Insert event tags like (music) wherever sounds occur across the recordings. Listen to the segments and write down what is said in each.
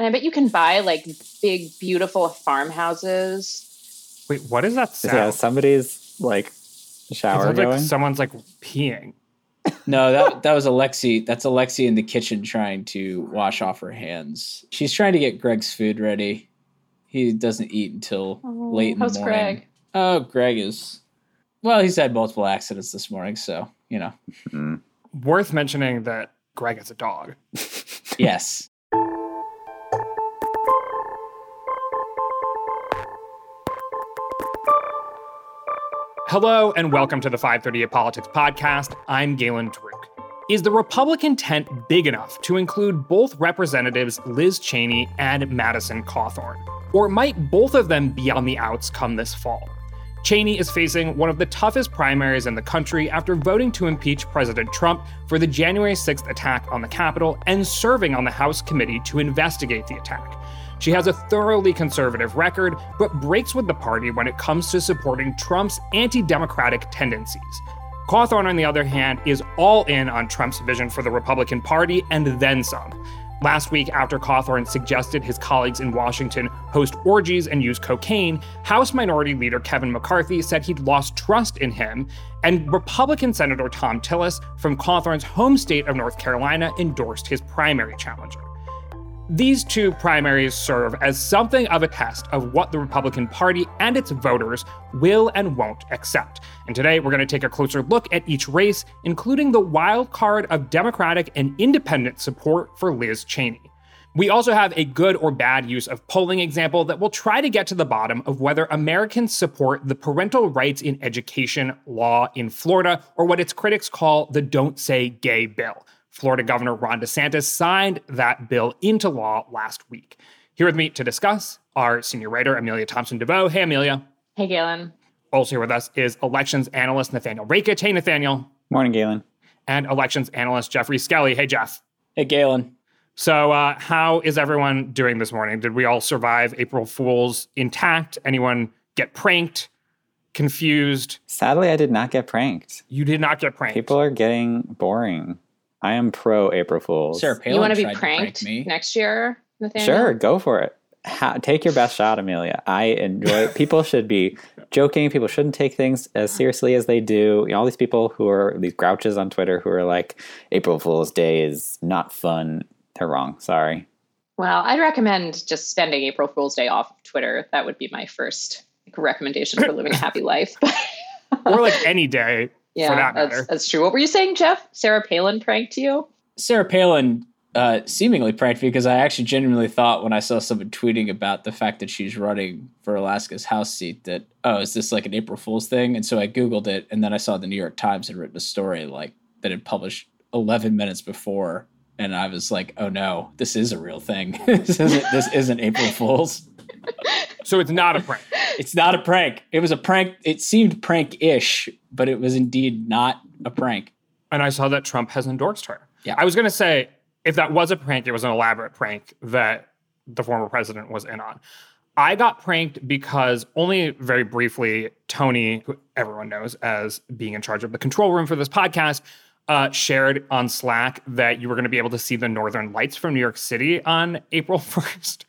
And I bet you can buy like big, beautiful farmhouses. Wait, what is that sound? Yeah, somebody's like shower sounds going. like someone's like peeing. No, that that was Alexi. That's Alexi in the kitchen trying to wash off her hands. She's trying to get Greg's food ready. He doesn't eat until Oh, late in how's the morning. How's Greg? Oh, Greg is well, he's had multiple accidents this morning, so you know. Mm. Worth mentioning that Greg is a dog. Yes. Hello and welcome to the 538 Politics Podcast. I'm Galen Druk. Is the Republican tent big enough to include both Representatives Liz Cheney and Madison Cawthorn? Or might both of them be on the outs come this fall? Cheney is facing one of the toughest primaries in the country after voting to impeach President Trump for the January 6th attack on the Capitol and serving on the House committee to investigate the attack. She has a thoroughly conservative record, but breaks with the party when it comes to supporting Trump's anti democratic tendencies. Cawthorn, on the other hand, is all in on Trump's vision for the Republican Party and then some. Last week, after Cawthorn suggested his colleagues in Washington host orgies and use cocaine, House Minority Leader Kevin McCarthy said he'd lost trust in him, and Republican Senator Thom Tillis from Cawthorn's home state of North Carolina endorsed his primary challenger. These two primaries serve as something of a test of what the Republican Party and its voters will and won't accept. And today we're going to take a closer look at each race, including the wild card of Democratic and independent support for Liz Cheney. We also have a good or bad use of polling example that will try to get to the bottom of whether Americans support the parental rights in education law in Florida, or what its critics call the Don't Say Gay bill. Florida Governor Ron DeSantis signed that bill into law last week. Here with me to discuss our senior writer, Amelia Thomson-DeVeaux. Hey, Amelia. Hey, Galen. Also here with us is elections analyst Nathaniel Rakich. Hey, Nathaniel. Morning, Galen. And elections analyst Geoffrey Skelley. Hey, Jeff. Hey, Galen. So, uh, how is everyone doing this morning? Did we all survive April Fools intact? Anyone get pranked? Confused? Sadly, I did not get pranked. You did not get pranked. People are getting boring. I am pro April Fools. Sarah Palin you want to be pranked prank me. next year, Nathaniel? Sure, go for it. Ha- take your best shot, Amelia. I enjoy. people should be (laughs) joking. People shouldn't take things as seriously as they do. You know, all these people who are these grouches on Twitter who are like, April Fool's Day is not fun. They're wrong. Sorry. Well, I'd recommend just spending April Fool's Day off of Twitter. That would be my first like, recommendation for living a happy (laughs) life. (laughs) or like any day for yeah, that matter. that's, that's true. What were you saying, Jeff? Sarah Palin pranked you? Sarah Palin uh, seemingly pranked me because I actually genuinely thought when I saw someone tweeting about the fact that she's running for Alaska's House seat that, oh, is this like an April Fool's thing? And so I Googled it and then I saw the New York Times had written a story like that had published 11 minutes before. And I was like, oh no, this is a real thing. (laughs) this, isn't, this isn't April Fool's. So it's not a prank. It's not a prank. It was a prank. It seemed prank ish, but it was indeed not a prank. And I saw that Trump has endorsed her. Yeah. I was going to say, if that was a prank, it was an elaborate prank that the former president was in on. I got pranked because only very briefly, Tony, who everyone knows as being in charge of the control room for this podcast, uh, shared on Slack that you were going to be able to see the northern lights from New York City on (laughs) April 1st,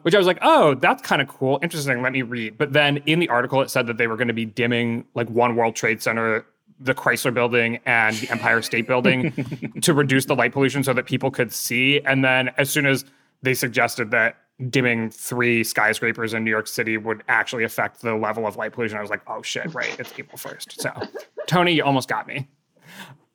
which I was like, oh, that's kind of cool. Interesting. Let me read. But then in the article, it said that they were going to be dimming like One World Trade Center, the Chrysler building, and the Empire State Building (laughs) to reduce the light pollution so that people could see. And then as soon as they suggested that dimming three skyscrapers in New York City would actually affect the level of light pollution, I was like, oh shit, right, it's April 1st. So, Tony, you almost got me.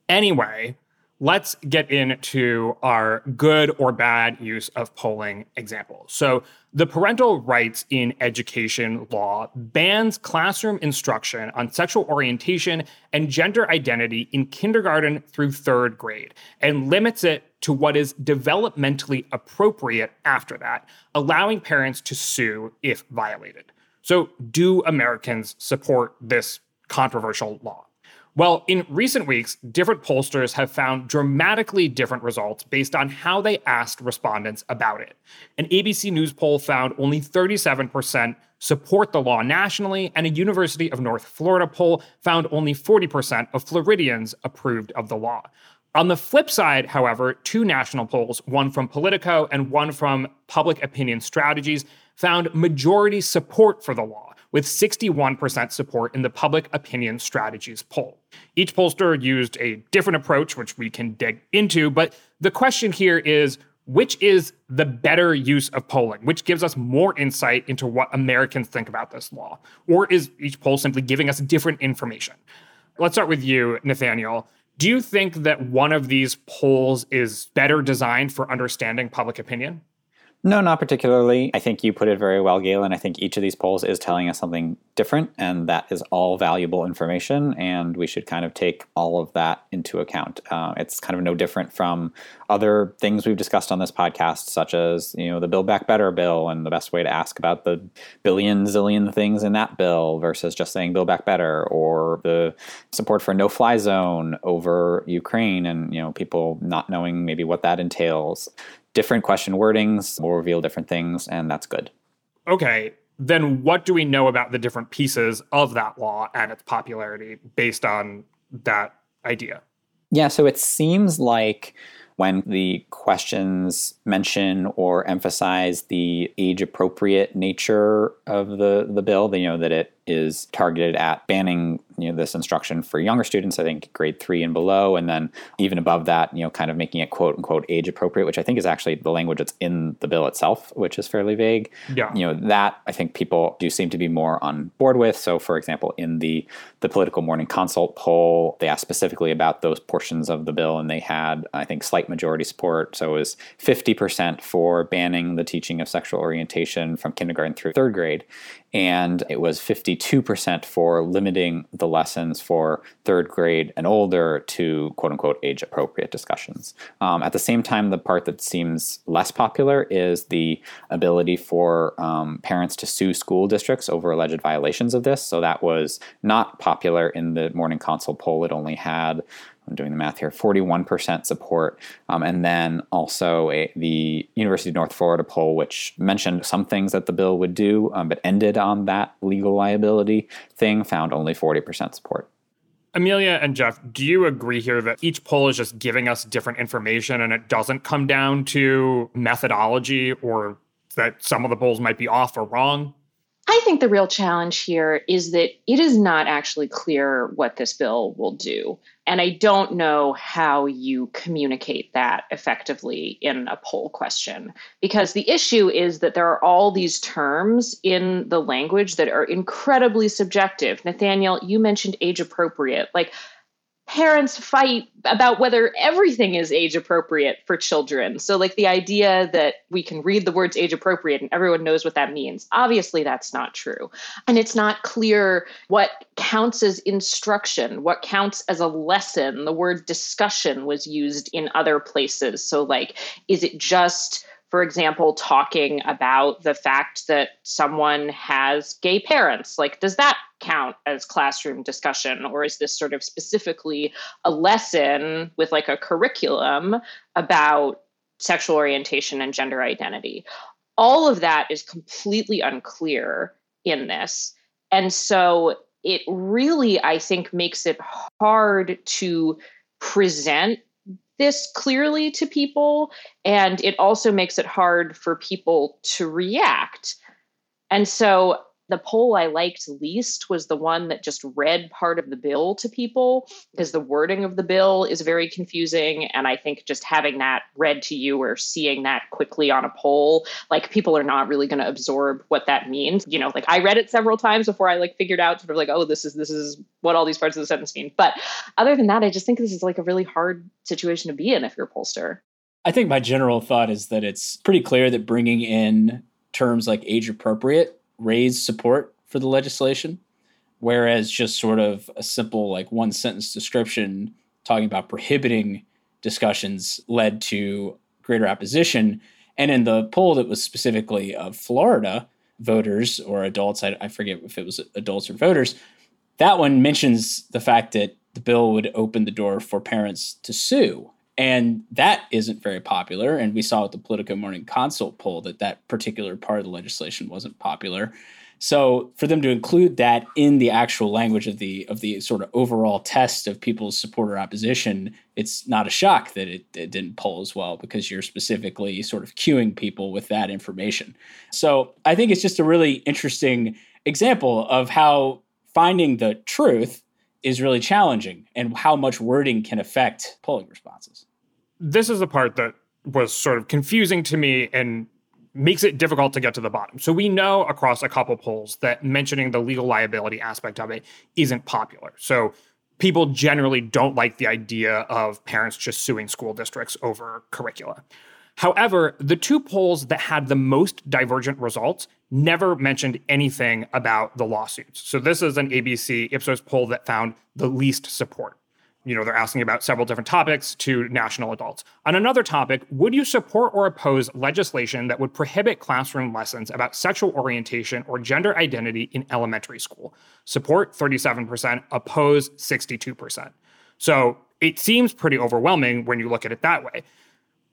Anyway, let's get into our good or bad use of polling examples. So, the parental rights in education law bans classroom instruction on sexual orientation and gender identity in kindergarten through third grade and limits it to what is developmentally appropriate after that, allowing parents to sue if violated. So, do Americans support this controversial law? Well, in recent weeks, different pollsters have found dramatically different results based on how they asked respondents about it. An ABC News poll found only 37% support the law nationally, and a University of North Florida poll found only 40% of Floridians approved of the law. On the flip side, however, two national polls, one from Politico and one from Public Opinion Strategies, found majority support for the law, with 61% support in the Public Opinion Strategies poll. Each pollster used a different approach, which we can dig into, but the question here is which is the better use of polling, which gives us more insight into what Americans think about this law? Or is each poll simply giving us different information? Let's start with you, Nathaniel. Do you think that one of these polls is better designed for understanding public opinion? No, not particularly. I think you put it very well, Galen. I think each of these polls is telling us something different, and that is all valuable information, and we should kind of take all of that into account. Uh, it's kind of no different from other things we've discussed on this podcast, such as you know the Build Back Better bill, and the best way to ask about the billion zillion things in that bill versus just saying Build Back Better, or the support for no-fly zone over Ukraine, and you know people not knowing maybe what that entails different question wordings will reveal different things, and that's good. Okay, then what do we know about the different pieces of that law and its popularity based on that idea? Yeah, so it seems like when the questions mention or emphasize the age appropriate nature of the, the bill, you know, that it is targeted at banning you know this instruction for younger students i think grade three and below and then even above that you know kind of making it quote unquote age appropriate which i think is actually the language that's in the bill itself which is fairly vague. Yeah. You know that i think people do seem to be more on board with. So for example in the the Politico morning consult poll they asked specifically about those portions of the bill and they had i think slight majority support. So it was 50% for banning the teaching of sexual orientation from kindergarten through third grade and it was 52% for limiting the lessons for third grade and older to quote unquote age appropriate discussions. Um, at the same time, the part that seems less popular is the ability for um, parents to sue school districts over alleged violations of this. So that was not popular in the morning consult poll. It only had I'm doing the math here, 41% support. Um, and then also a, the University of North Florida poll, which mentioned some things that the bill would do, um, but ended on that legal liability thing, found only 40% support. Amelia and Jeff, do you agree here that each poll is just giving us different information and it doesn't come down to methodology or that some of the polls might be off or wrong? I think the real challenge here is that it is not actually clear what this bill will do. And I don't know how you communicate that effectively in a poll question. Because the issue is that there are all these terms in the language that are incredibly subjective. Nathaniel, you mentioned age appropriate. Like, parents fight about whether everything is age appropriate for children. So, like the idea that we can read the words age appropriate and everyone knows what that means. Obviously, that's not true. And it's not clear what counts as instruction, what counts as a lesson. The word discussion was used in other places. So, like, is it just for example, talking about the fact that someone has gay parents. Like, does that count as classroom discussion? Or is this sort of specifically a lesson with like a curriculum about sexual orientation and gender identity? All of that is completely unclear in this. And so it really, I think, makes it hard to present this clearly to people and it also makes it hard for people to react and so the poll I liked least was the one that just read part of the bill to people because the wording of the bill is very confusing. And I think just having that read to you or seeing that quickly on a poll, like people are not really going to absorb what that means. You know, like I read it several times before I like figured out sort of like, oh, this is this is what all these parts of the sentence mean. But other than that, I just think this is like a really hard situation to be in if you're a pollster. I think my general thought is that it's pretty clear that bringing in terms like age appropriate raise support for the legislation, whereas just sort of a simple, like one sentence description talking about prohibiting discussions led to greater opposition. And in the poll that was specifically of Florida voters or adults, I, I forget if it was adults or voters, that one mentions the fact that the bill would open the door for parents to sue And that isn't very popular. And we saw with the Politico Morning Consult poll that that particular part of the legislation wasn't popular. So for them to include that in the actual language of the of the sort of overall test of people's support or opposition, it's not a shock that it, it didn't poll as well because you're specifically sort of cueing people with that information. So I think it's just a really interesting example of how finding the truth is really challenging and how much wording can affect polling responses. This is the part that was sort of confusing to me and makes it difficult to get to the bottom. So we know across a couple polls that mentioning the legal liability aspect of it isn't popular. So people generally don't like the idea of parents just suing school districts over curricula. However, the two polls that had the most divergent results never mentioned anything about the lawsuits. So this is an ABC Ipsos poll that found the least support you know, they're asking about several different topics to national adults. On another topic, would you support or oppose legislation that would prohibit classroom lessons about sexual orientation or gender identity in elementary school? Support 37%, oppose 62%. So it seems pretty overwhelming when you look at it that way.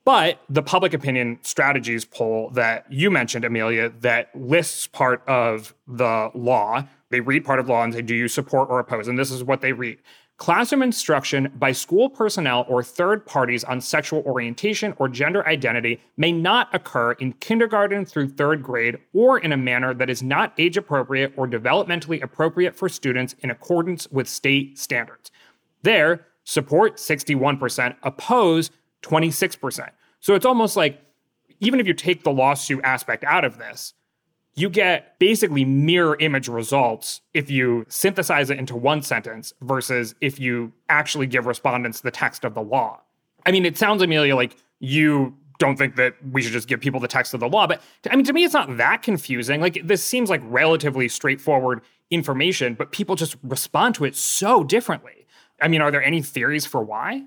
But the public opinion strategies poll that you mentioned, Amelia, that lists part of the law, they read part of law and say, Do you support or oppose? And this is what they read classroom instruction by school personnel or third parties on sexual orientation or gender identity may not occur in kindergarten through third grade or in a manner that is not age appropriate or developmentally appropriate for students in accordance with state standards. There, support 61%, oppose 26%. So it's almost like even if you take the lawsuit aspect out of this, you get basically mirror image results if you synthesize it into one sentence versus if you actually give respondents the text of the law. I mean, it sounds, Amelia, like you don't think that we should just give people the text of the law, but I mean, to me, it's not that confusing. Like, this seems like relatively straightforward information, but people just respond to it so differently. I mean, are there any theories for why?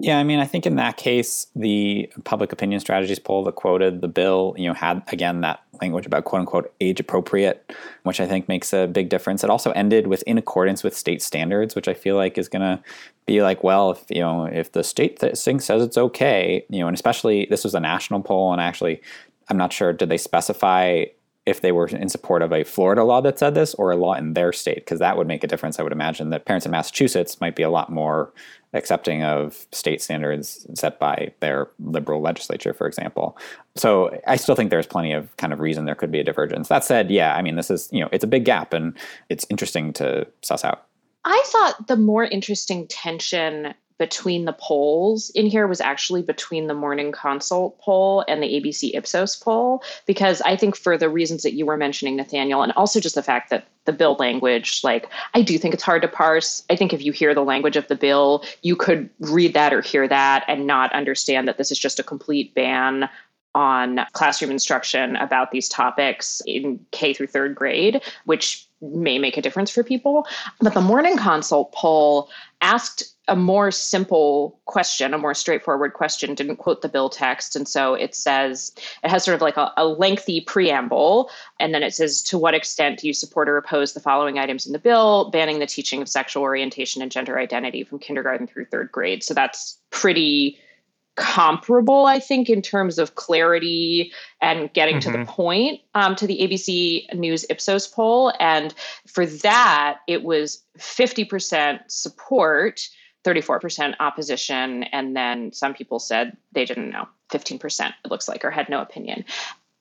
Yeah, I mean, I think in that case, the public opinion strategies poll that quoted the bill, you know, had again that language about quote unquote age appropriate, which I think makes a big difference. It also ended with in accordance with state standards, which I feel like is going to be like, well, if you know, if the state thing says it's okay, you know, and especially this was a national poll, and actually, I'm not sure did they specify if they were in support of a Florida law that said this or a law in their state, because that would make a difference. I would imagine that parents in Massachusetts might be a lot more accepting of state standards set by their liberal legislature, for example. So I still think there's plenty of kind of reason there could be a divergence. That said, yeah, I mean, this is, you know, it's a big gap and it's interesting to suss out. I thought the more interesting tension between the polls in here was actually between the Morning Consult poll and the ABC Ipsos poll, because I think for the reasons that you were mentioning, Nathaniel, and also just the fact that the bill language, like, I do think it's hard to parse. I think if you hear the language of the bill, you could read that or hear that and not understand that this is just a complete ban on classroom instruction about these topics in K through third grade, which may make a difference for people. But the Morning Consult poll asked a more simple question, a more straightforward question, didn't quote the bill text. And so it says, it has sort of like a, a, lengthy preamble. And then it says, to what extent do you support or oppose the following items in the bill, banning the teaching of sexual orientation and gender identity from kindergarten through third grade? So that's pretty comparable, I think, in terms of clarity and getting mm-hmm. to the mm-hmm. point um, to the ABC News Ipsos poll. And for that, it was 50% support 34% opposition, and then some people said they didn't know, 15%, it looks like, or had no opinion.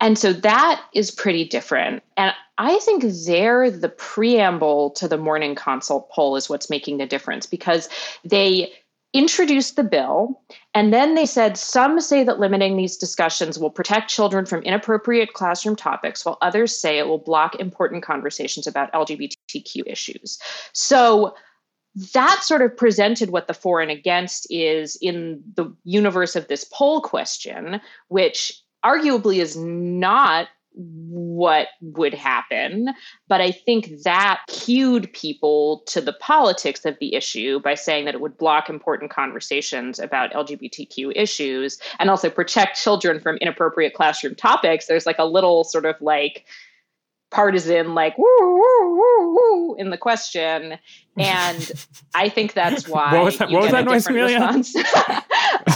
And so that is pretty different. And I think there, the preamble to the morning consult poll is what's making the difference because they introduced the bill and then they said some say that limiting these discussions will protect children from inappropriate classroom topics, while others say it will block important conversations about LGBTQ issues. So that sort of presented what the for and against is in the universe of this poll question, which arguably is not what would happen. But I think that cued people to the politics of the issue by saying that it would block important conversations about LGBTQ issues and also protect children from inappropriate classroom topics. There's like a little sort of like partisan like woo woo woo woo in the question and i think that's (laughs) why what was that, what was that noise amelia (laughs)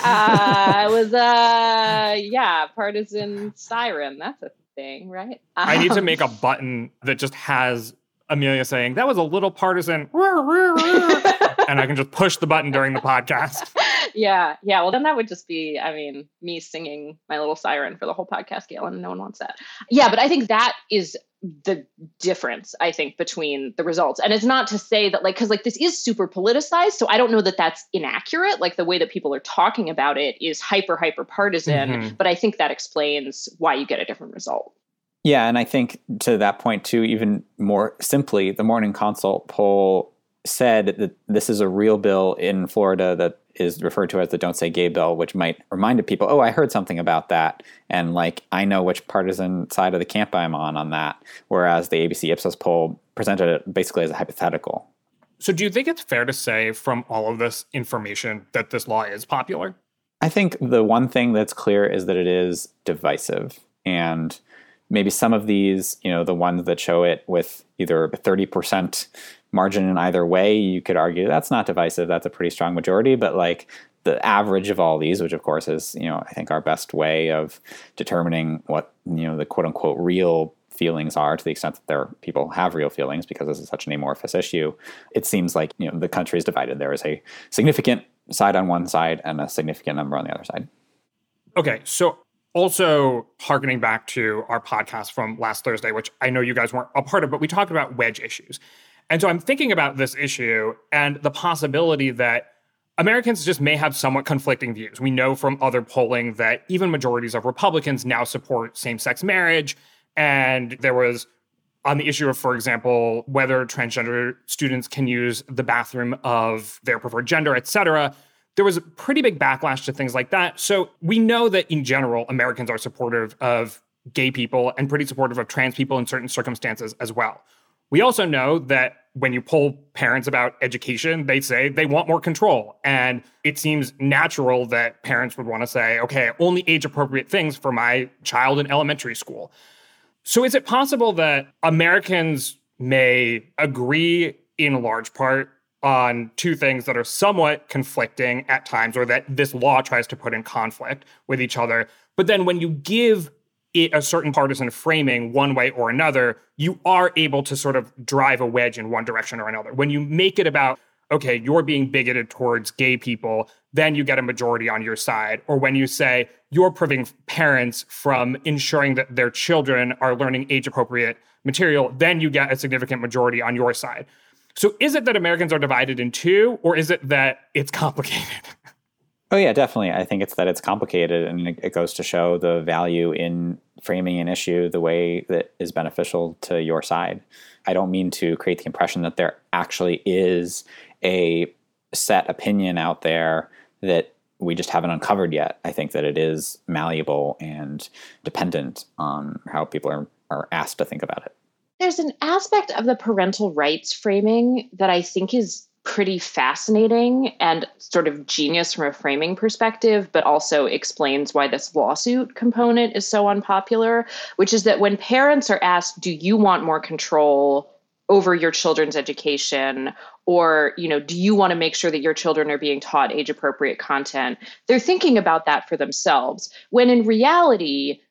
uh, it was uh yeah, partisan siren. That's a thing, right? Um, I need to make a button that just has Amelia saying that was a little partisan, (laughs) and I can just push the button during the podcast. Yeah, yeah. Well, then that would just be, I mean, me singing my little siren for the whole podcast, Galen. No one wants that. Yeah, but I think that is the difference i think between the results and it's not to say that like because like this is super politicized so i don't know that that's inaccurate like the way that people are talking about it is hyper hyper partisan mm-hmm. but i think that explains why you get a different result yeah and i think to that point too even more simply the morning consult poll said that this is a real bill in florida that is referred to as the Don't Say Gay bill, which might remind people, oh, I heard something about that. And like, I know which partisan side of the camp I'm on on that. Whereas the ABC Ipsos poll presented it basically as a hypothetical. So, do you think it's fair to say from all of this information that this law is popular? I think the one thing that's clear is that it is divisive. And maybe some of these, you know, the ones that show it with either 30% margin in either way, you could argue that's not divisive. That's a pretty strong majority. But like the average of all these, which of course is, you know, I think our best way of determining what, you know, the quote unquote real feelings are to the extent that there people have real feelings because this is such an amorphous issue it seems like you know the country is divided there is a significant side on one side and a significant number on the other side okay so also harkening back to our podcast from last thursday which i know you guys weren't a part of but we talked about wedge issues and so I'm thinking about this issue and the possibility that Americans just may have somewhat conflicting views. We know from other polling that even majorities of Republicans now support same sex marriage. And there was on the issue of, for example, whether transgender students can use the bathroom of their preferred gender, et cetera. There was a pretty big backlash to things like that. So we know that in general, Americans are supportive of gay people and pretty supportive of trans people in certain circumstances as well. We also know that when you poll parents about education, they say they want more control. And it seems natural that parents would want to say, okay, only age appropriate things for my child in elementary school. So is it possible that Americans may agree in large part on two things that are somewhat conflicting at times, or that this law tries to put in conflict with each other? But then when you give a certain partisan framing one way or another, you are able to sort of drive a wedge in one direction or another. When you make it about, okay, you're being bigoted towards gay people, then you get a majority on your side. Or when you say you're preventing parents from ensuring that their children are learning age appropriate material, then you get a significant majority on your side. So is it that Americans are divided in two, or is it that it's (laughs) complicated? Oh yeah, definitely. I think it's that it's complicated, and it, goes to show the value in framing an issue the way that is beneficial to your side. I don't mean to create the impression that there actually is a set opinion out there that we just haven't uncovered yet. I think that it is malleable and dependent on how people are, are asked to think about it. There's an aspect of the parental rights framing that I think is pretty fascinating and sort of genius from a framing perspective, but also explains why this lawsuit component is so unpopular, which is that when parents are asked, do you want more control over your children's education? Or you know do you want to make sure that your children are being taught age appropriate content? They're thinking about that for themselves when in reality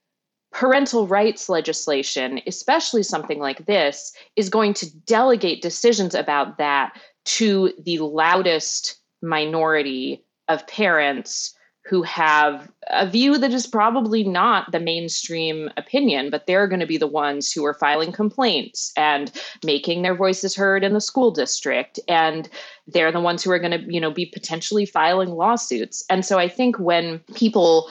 parental rights legislation especially something like this is going to delegate decisions about that to the loudest minority of parents who have a view that is probably not the mainstream opinion, but they're going to be the ones who are filing complaints and making their voices heard in the school district. And they're the ones who are going to, you know, be potentially filing lawsuits. And so I think when people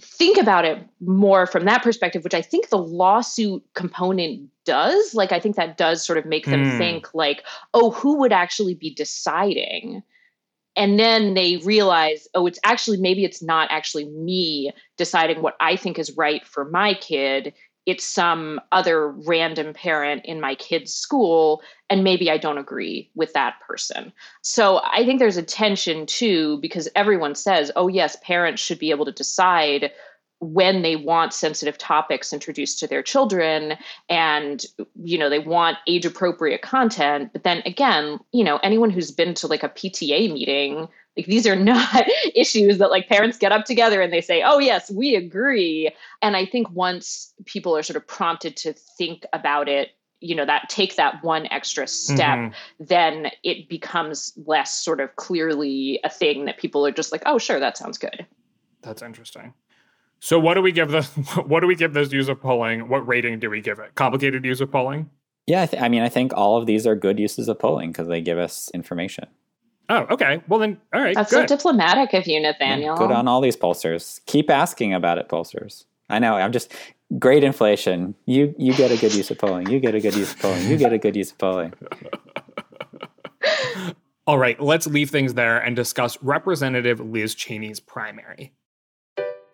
think about it more from that perspective, which I think the lawsuit component does. Like, I think that does sort of make them mm. think, like, oh, who would actually be deciding? And then they realize, oh, it's actually maybe it's not actually me deciding what I think is right for my kid. It's some other random parent in my kid's school, and maybe I don't agree with that person. So I think there's a tension too, because everyone says, oh, yes, parents should be able to decide when they want sensitive topics introduced to their children and you know they want age appropriate content but then again you know anyone who's been to like a PTA meeting like these are (laughs) not issues that like parents get up together and they say oh yes we agree. And i think once people are sort of prompted to think about it you know that take that one extra step mm-hmm. then it becomes less sort of clearly a thing that people are just like oh sure that sounds good. That's interesting so what do we give the (laughs) what do we give this use of polling what rating do we give it complicated use of polling yeah I, th- I mean i think all of these are good uses of polling because they give us information Oh, okay. Well then, all right. That's good. so diplomatic of you, Nathaniel. good on all these pollsters. Keep asking about it, pollsters. I know. I'm just great inflation. You you get a good use of polling. You get a good use of polling. You get a good use of polling. (laughs) All right, let's leave things there and discuss Representative Liz Cheney's primary.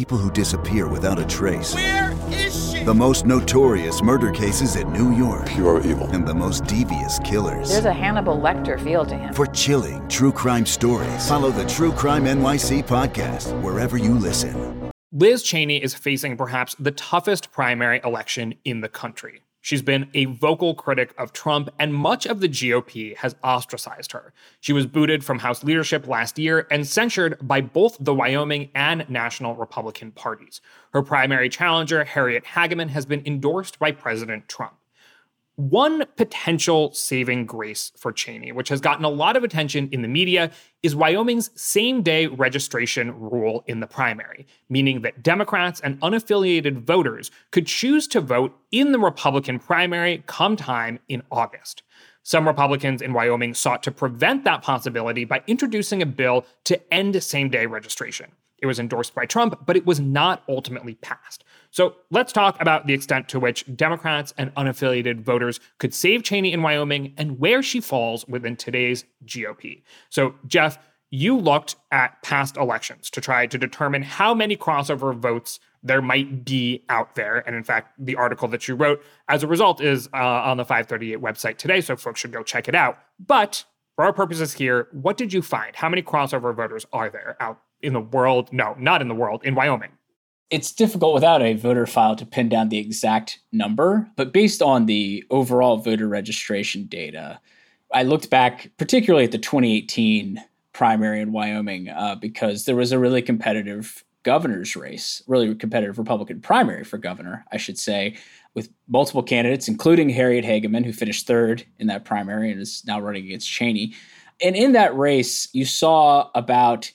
people who disappear without a trace. Where is she? The most notorious murder cases in New York. Pure evil. And the most devious killers. There's a Hannibal Lecter feel to him. For chilling true crime stories, follow the True Crime NYC podcast wherever you listen. Liz Cheney is facing perhaps the toughest primary election in the country. She's been a vocal critic of Trump, and much of the GOP has ostracized her. She was booted from House leadership last year and censured by both the Wyoming and national Republican parties. Her primary challenger, Harriet Hageman, has been endorsed by President Trump one potential saving grace for Cheney, which has gotten a lot of attention in the media, is Wyoming's same day registration rule in the primary, meaning that Democrats and unaffiliated voters could choose to vote in the Republican primary come time in August. Some Republicans in Wyoming sought to prevent that possibility by introducing a bill to end same day registration. It was endorsed by Trump, but it was not ultimately passed. So let's talk about the extent to which Democrats and unaffiliated voters could save Cheney in Wyoming and where she falls within today's GOP. So, Jeff, you looked at past elections to try to determine how many crossover votes there might be out there. And in fact, the article that you wrote as a result is uh, on the 538 website today, so folks should go check it out. But for our purposes here, what did you find? How many crossover voters are there out in the world? No, not in the world, in Wyoming. It's difficult without a voter file to pin down the exact number, but based on the overall voter registration data, I looked back particularly at the 2018 primary in Wyoming uh, because there was a really competitive governor's race, really competitive Republican primary for governor, I should say, with multiple candidates, including Harriet Hageman, who finished third in that primary and is now running against Cheney. And in that race, you saw about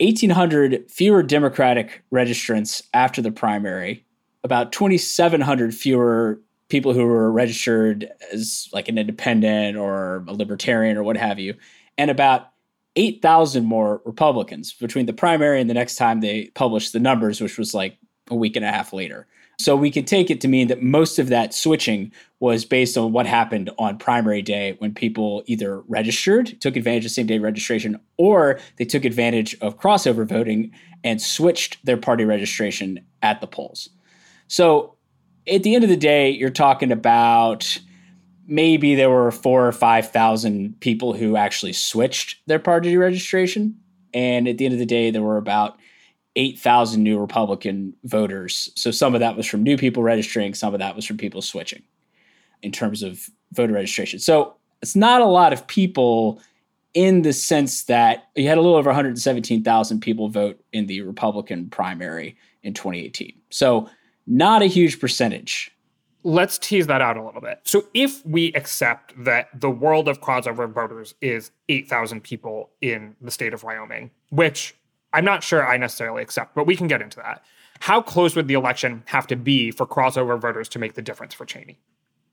1,800 fewer Democratic registrants after the primary, about 2,700 fewer people who were registered as like an independent or a libertarian or what have you, and about 8,000 more Republicans between the primary and the next time they published the numbers, which was like a week and a half later. So we could take it to mean that most of that switching was based on what happened on primary day when people either registered, took advantage of same day registration, or they took advantage of crossover voting and switched their party registration at the polls. So at the end of the day, you're talking about maybe there were four or 5,000 people who actually switched their party registration. And at the end of the day, there were about 8,000 new Republican voters. So some of that was from new people registering, some of that was from people switching in terms of voter registration. So it's not a lot of people in the sense that you had a little over 117,000 people vote in the Republican primary in 2018. So not a huge percentage. Let's tease that out a little bit. So, if we accept that the world of crossover voters is 8,000 people in the state of Wyoming, which I'm not sure I necessarily accept, but we can get into that. How close would the election have to be for crossover voters to make the difference for Cheney?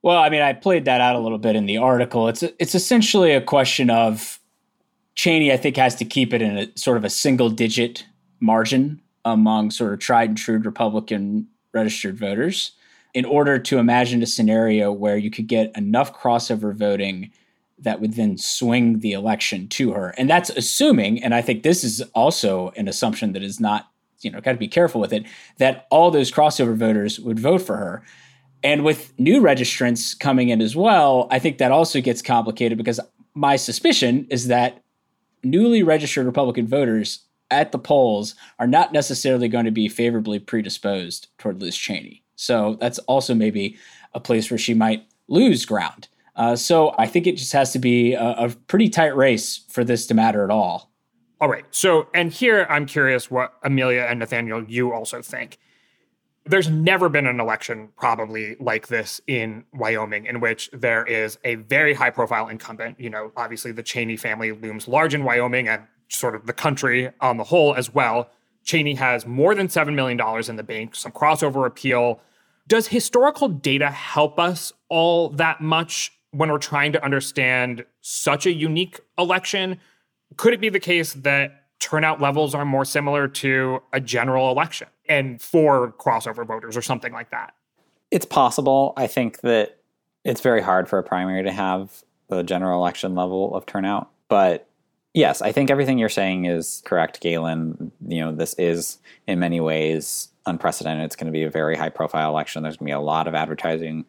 Well, I mean, I played that out a little bit in the article. It's it's essentially a question of Cheney, I think, has to keep it in a sort of a single digit margin among sort of tried and true Republican registered voters in order to imagine a scenario where you could get enough crossover voting that would then swing the election to her. And that's assuming, and I think this is also an assumption that is not, you know, got to be careful with it, that all those crossover voters would vote for her. And with new registrants coming in as well, I think that also gets complicated because my suspicion is that newly registered Republican voters at the polls are not necessarily going to be favorably predisposed toward Liz Cheney. So that's also maybe a place where she might lose ground. Uh, so I think it just has to be a, a pretty tight race for this to matter at all. All right. So, and here I'm curious what Amelia and Nathaniel, you also think. There's never been an election probably like this in Wyoming in which there is a very high profile incumbent. You know, obviously the Cheney family looms large in Wyoming and sort of the country on the whole as well. Cheney has more than $7 million in the bank, some crossover appeal. Does historical data help us all that much when we're trying to understand such a unique election? Could it be the case that turnout levels are more similar to a general election and for crossover voters or something like that? It's possible. I think that it's very hard for a primary to have the general election level of turnout. But yes, I think everything you're saying is correct, Galen. You know, this is in many ways unprecedented. It's going to be a very high profile election. There's going to be a lot of advertising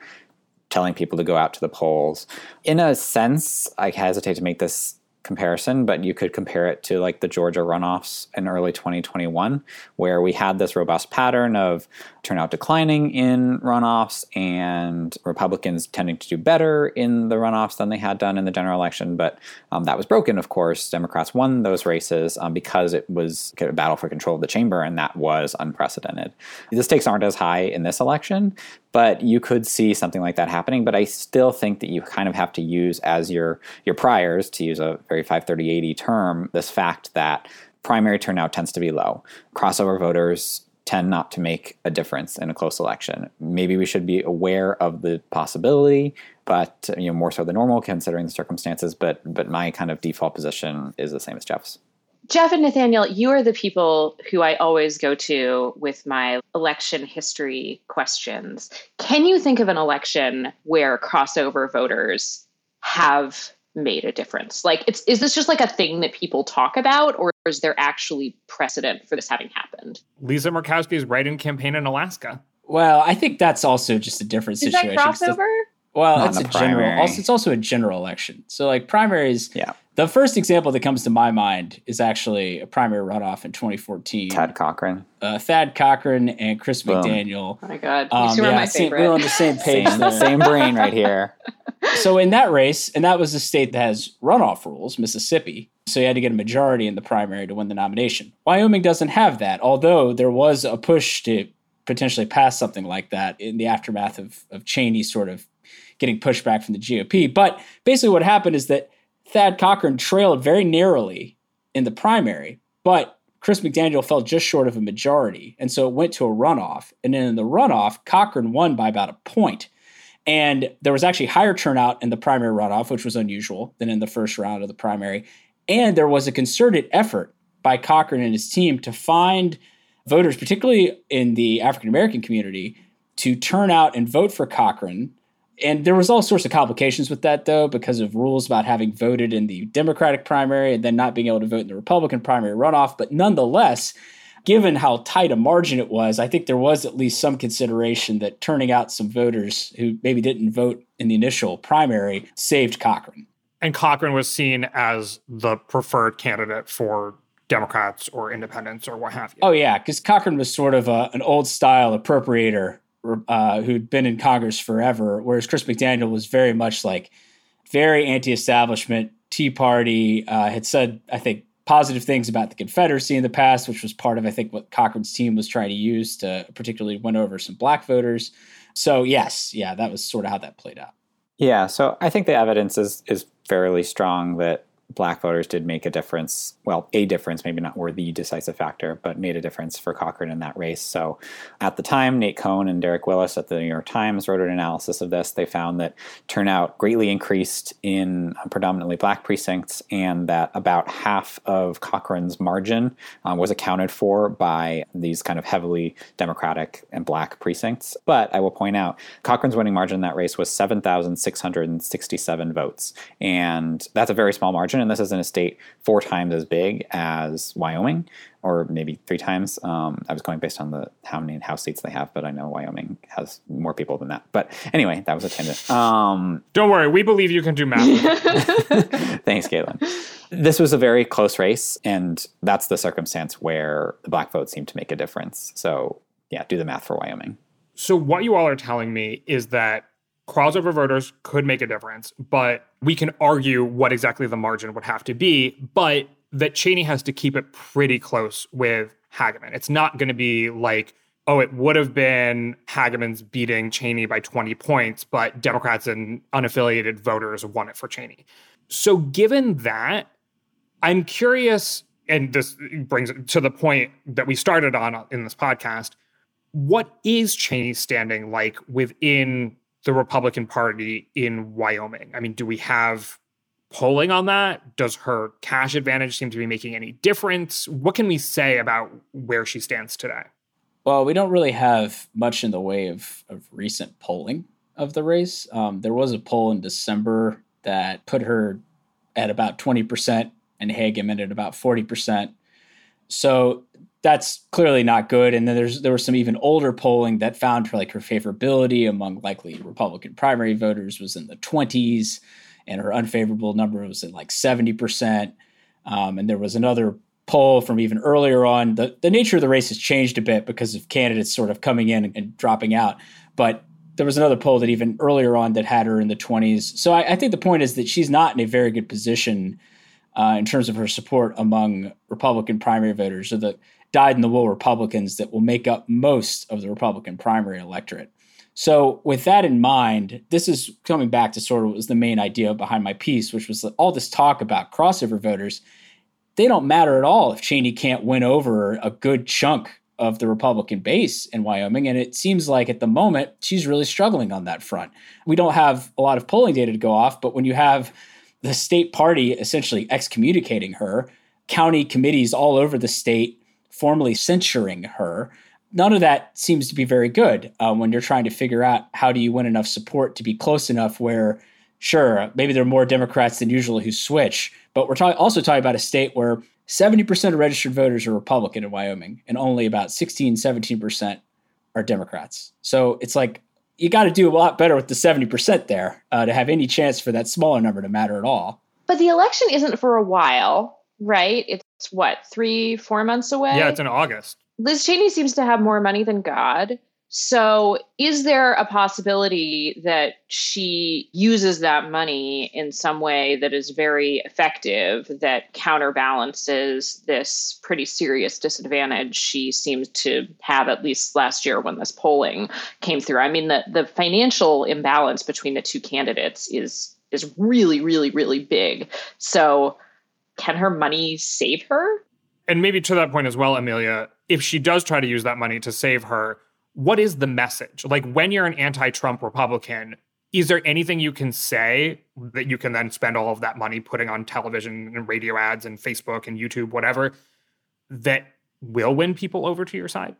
telling people to go out to the polls. In a sense, I hesitate to make this comparison, but you could compare it to like the Georgia runoffs in early 2021, where we had this robust pattern of turnout declining in runoffs and Republicans tending to do better in the runoffs than they had done in the general election. But um, that was broken, of course. Democrats won those races um, because it was a battle for control of the chamber, and that was unprecedented. The stakes aren't as high in this election, but you could see something like that happening. But I still think that you kind of have to use as your your priors, to use a very 53080 term, this fact that primary turnout tends to be low. Crossover voters tend not to make a difference in a close election. Maybe we should be aware of the possibility, but you know more so than normal considering the circumstances. But but my kind of default position is the same as Jeff's. Jeff and Nathaniel, you are the people who I always go to with my election history questions. Can you think of an election where crossover voters have made a difference? Like, it's is this just like a thing that people talk about, or is there actually precedent for this having happened? Lisa Murkowski's write-in campaign in Alaska. Well, I think that's also just a different Is situation. that 'cause the- crossover? Well, Not it's a in the general. Also, it's also a general election. So, like primaries. Yeah. The first example that comes to my mind is actually a primary runoff in 2014. Thad Cochran. Uh, Thad Cochran and Chris Boom. McDaniel. Oh my god, Um, you two are yeah, my same- favorite. we're on the same page Same, same brain right here. (laughs) so in that race, and that was a state that has runoff rules, Mississippi. So you had to get a majority in the primary to win the nomination. Wyoming doesn't have that, although there was a push to potentially pass something like that in the aftermath of, of Cheney sort of getting pushback from the GOP. But basically, what happened is that Thad Cochran trailed very narrowly in the primary, but Chris McDaniel fell just short of a majority. And so it went to a runoff. And then in the runoff, Cochran won by about a point. And there was actually higher turnout in the primary runoff, which was unusual than in the first round of the primary. And there was a concerted effort by Cochran and his team to find voters, particularly in the African American community, to turn out and vote for Cochran. And there was all sorts of complications with that, though, because of rules about having voted in the Democratic primary and then not being able to vote in the Republican primary runoff. But nonetheless, given how tight a margin it was, I think there was at least some consideration that turning out some voters who maybe didn't vote in the initial primary saved Cochran. And Cochran was seen as the preferred candidate for Democrats or independents or what have you. Oh yeah, because Cochran was sort of a, an old style appropriator uh, who'd been in Congress forever, whereas Chris McDaniel was very much like very anti-establishment, Tea Party. Uh, had said I think positive things about the Confederacy in the past, which was part of I think what Cochran's team was trying to use to particularly win over some black voters. So yes, yeah, that was sort of how that played out. Yeah, so I think the evidence is is fairly strong that black voters did make a difference. Well, a difference, maybe not were the decisive factor, but made a difference for Cochran in that race. So at the time, Nate Cohn and Derek Willis at the New York Times wrote an analysis of this. They found that turnout greatly increased in predominantly black precincts and that about half of Cochran's margin um, was accounted for by these kind of heavily Democratic and black precincts. But I will point out, Cochran's winning margin in that race was 7,667 votes. And that's a very small margin and this is in a state four times as big as Wyoming, or maybe three times. Um, I was going based on the how many House seats they have, but I know Wyoming has more people than that. But anyway, that was a tangent. Um, Don't worry, we believe you can do math. (laughs) (laughs) Thanks, Galen. This was a very close race, and that's the circumstance where the black vote seemed to make a difference. So, yeah, do the math for Wyoming. So, what you all are telling me is that crossover voters could make a difference, but we can argue what exactly the margin would have to be, but that Cheney has to keep it pretty close with Hageman. It's not going to be like, oh, it would have been Hageman's beating Cheney by 20 points, but Democrats and unaffiliated voters won it for Cheney. So, given that, I'm curious, and this brings it to the point that we started on uh, in this podcast. What is Cheney's standing like within the Republican Party in Wyoming? I mean, do we have polling on that? Does her cash advantage seem to be making any difference? What can we say about where she stands today? Well, we don't really have much in the way of, of recent polling of the race. Um, there was a poll in December that put her at about 20% and Hageman at about 40%. So that's clearly not good. And then there's there was some even older polling that found her like her favorability among likely Republican primary voters was in the 20s, and her unfavorable number was at like 70%. Um, and there was another poll from even earlier on. The the nature of the race has changed a bit because of candidates sort of coming in and, and dropping out. But there was another poll that even earlier on that had her in the 20s. So I, I think the point is that she's not in a very good position uh, in terms of her support among Republican primary voters. or the dyed in the wool Republicans that will make up most of the Republican primary electorate. So, with that in mind, this is coming back to sort of what was the main idea behind my piece, which was all this talk about crossover voters. They don't matter at all if Cheney can't win over a good chunk of the Republican base in Wyoming. And it seems like at the moment, she's really struggling on that front. We don't have a lot of polling data to go off, but when you have the state party essentially excommunicating her, county committees all over the state formally censuring her. None of that seems to be very good uh, when you're trying to figure out how do you win enough support to be close enough where, sure, maybe there are more Democrats than usual who switch, but we're ta- also talking about a state where 70% of registered voters are Republican in Wyoming and only about 16, 17% are Democrats. So it's like you got to do a lot better with the 70% there uh, to have any chance for that smaller number to matter at all. But the election isn't for a while, right? It's what, three, four months away? Yeah, it's in August. Liz Cheney seems to have more money than God. So, is there a possibility that she uses that money in some way that is very effective, that counterbalances this pretty serious disadvantage she seems to have, at least last year when this polling came through? I mean, the, the financial imbalance between the two candidates is is really, really, really big. So, can her money save her? And maybe to that point as well, Amelia, if she does try to use that money to save her, what is the message? Like when you're an anti Trump Republican, is there anything you can say that you can then spend all of that money putting on television and radio ads and Facebook and YouTube, whatever, that will win people over to your side?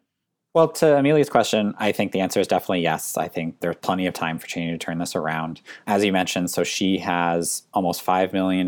Well, to Amelia's question, I think the answer is definitely yes. I think there's plenty of time for Cheney to turn this around. As you mentioned, so she has almost $5 million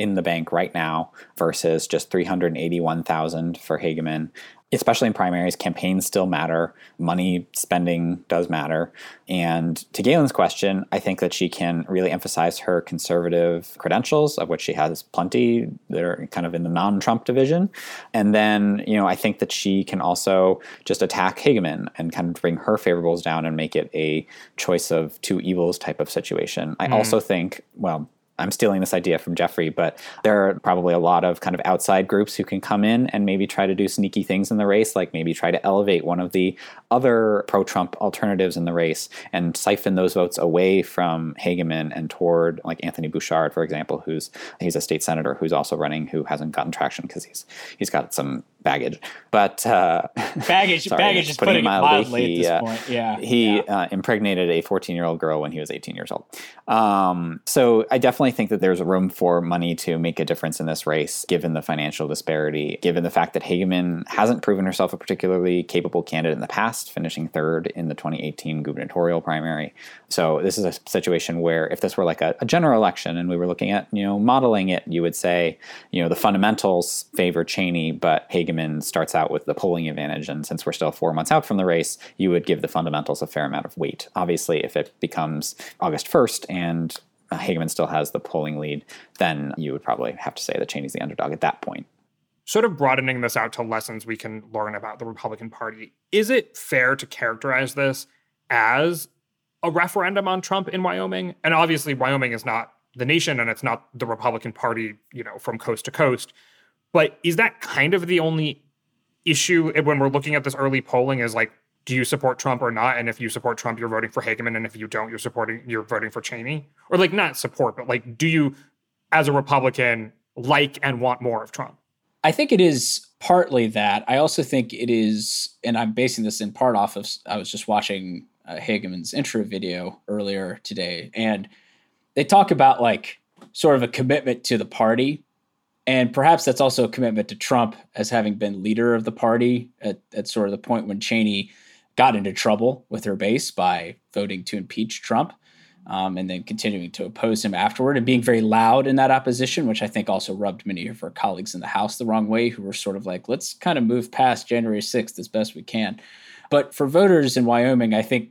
in the bank right now versus just 381000 for Hageman especially in primaries, campaigns still matter. Money spending does matter. And to Galen's question, I think that she can really emphasize her conservative credentials, of which she has plenty. They're kind of in the non Trump division. And then, you know, I think that she can also just attack Hageman and kind of bring her favorables down and make it a choice of two evils type of situation. I mm. also think, well, I'm stealing this idea from Geoffrey, but there are probably a lot of kind of outside groups who can come in and maybe try to do sneaky things in the race, like maybe try to elevate one of the other pro Trump alternatives in the race and siphon those votes away from Hageman and toward like Anthony Bouchard, for example, who's he's a state senator who's also running who hasn't gotten traction because he's he's got some baggage. But uh, (laughs) baggage, sorry, baggage is putting, putting it mildly. he, at this uh, point. Yeah, he yeah. Uh, impregnated a 14 year old girl when he was 18 years old. Um, so I definitely think that there's room for money to make a difference in this race, given the financial disparity, given the fact that Hageman hasn't proven herself a particularly capable candidate in the past, finishing third in the 2018 gubernatorial primary. So this is a situation where if this were like a, a general election and we were looking at you know modeling it, you would say you know the fundamentals favor Cheney, but Hageman starts out with the polling advantage. And since we're still four months out from the race, you would give the fundamentals a fair amount of weight. Obviously, if it becomes August 1st and uh, Hageman still has the polling lead, then you would probably have to say that Cheney's the underdog at that point. Sort of broadening this out to lessons we can learn about the Republican Party, is it fair to characterize this as a referendum on Trump in Wyoming? And obviously, Wyoming is not the nation and it's not the Republican Party, you know, from coast to coast. But is that kind of the only issue when we're looking at this early polling is like, do you support Trump or not? And if you support Trump, you're voting for Hageman, and if you don't, you're supporting you're voting for Cheney, or like not support, but like, do you, as a Republican, like and want more of Trump? I think it is partly that. I also think it is, and I'm basing this in part off of. I was just watching uh, Hageman's intro video earlier today, and they talk about like sort of a commitment to the party and perhaps that's also a commitment to Trump as having been leader of the party at, at sort of the point when Cheney got into trouble with her base by voting to impeach Trump um, and then continuing to oppose him afterward and being very loud in that opposition, which I think also rubbed many of her colleagues in the House the wrong way, who were sort of like, let's kind of move past January 6th as best we can. But for voters in Wyoming, I think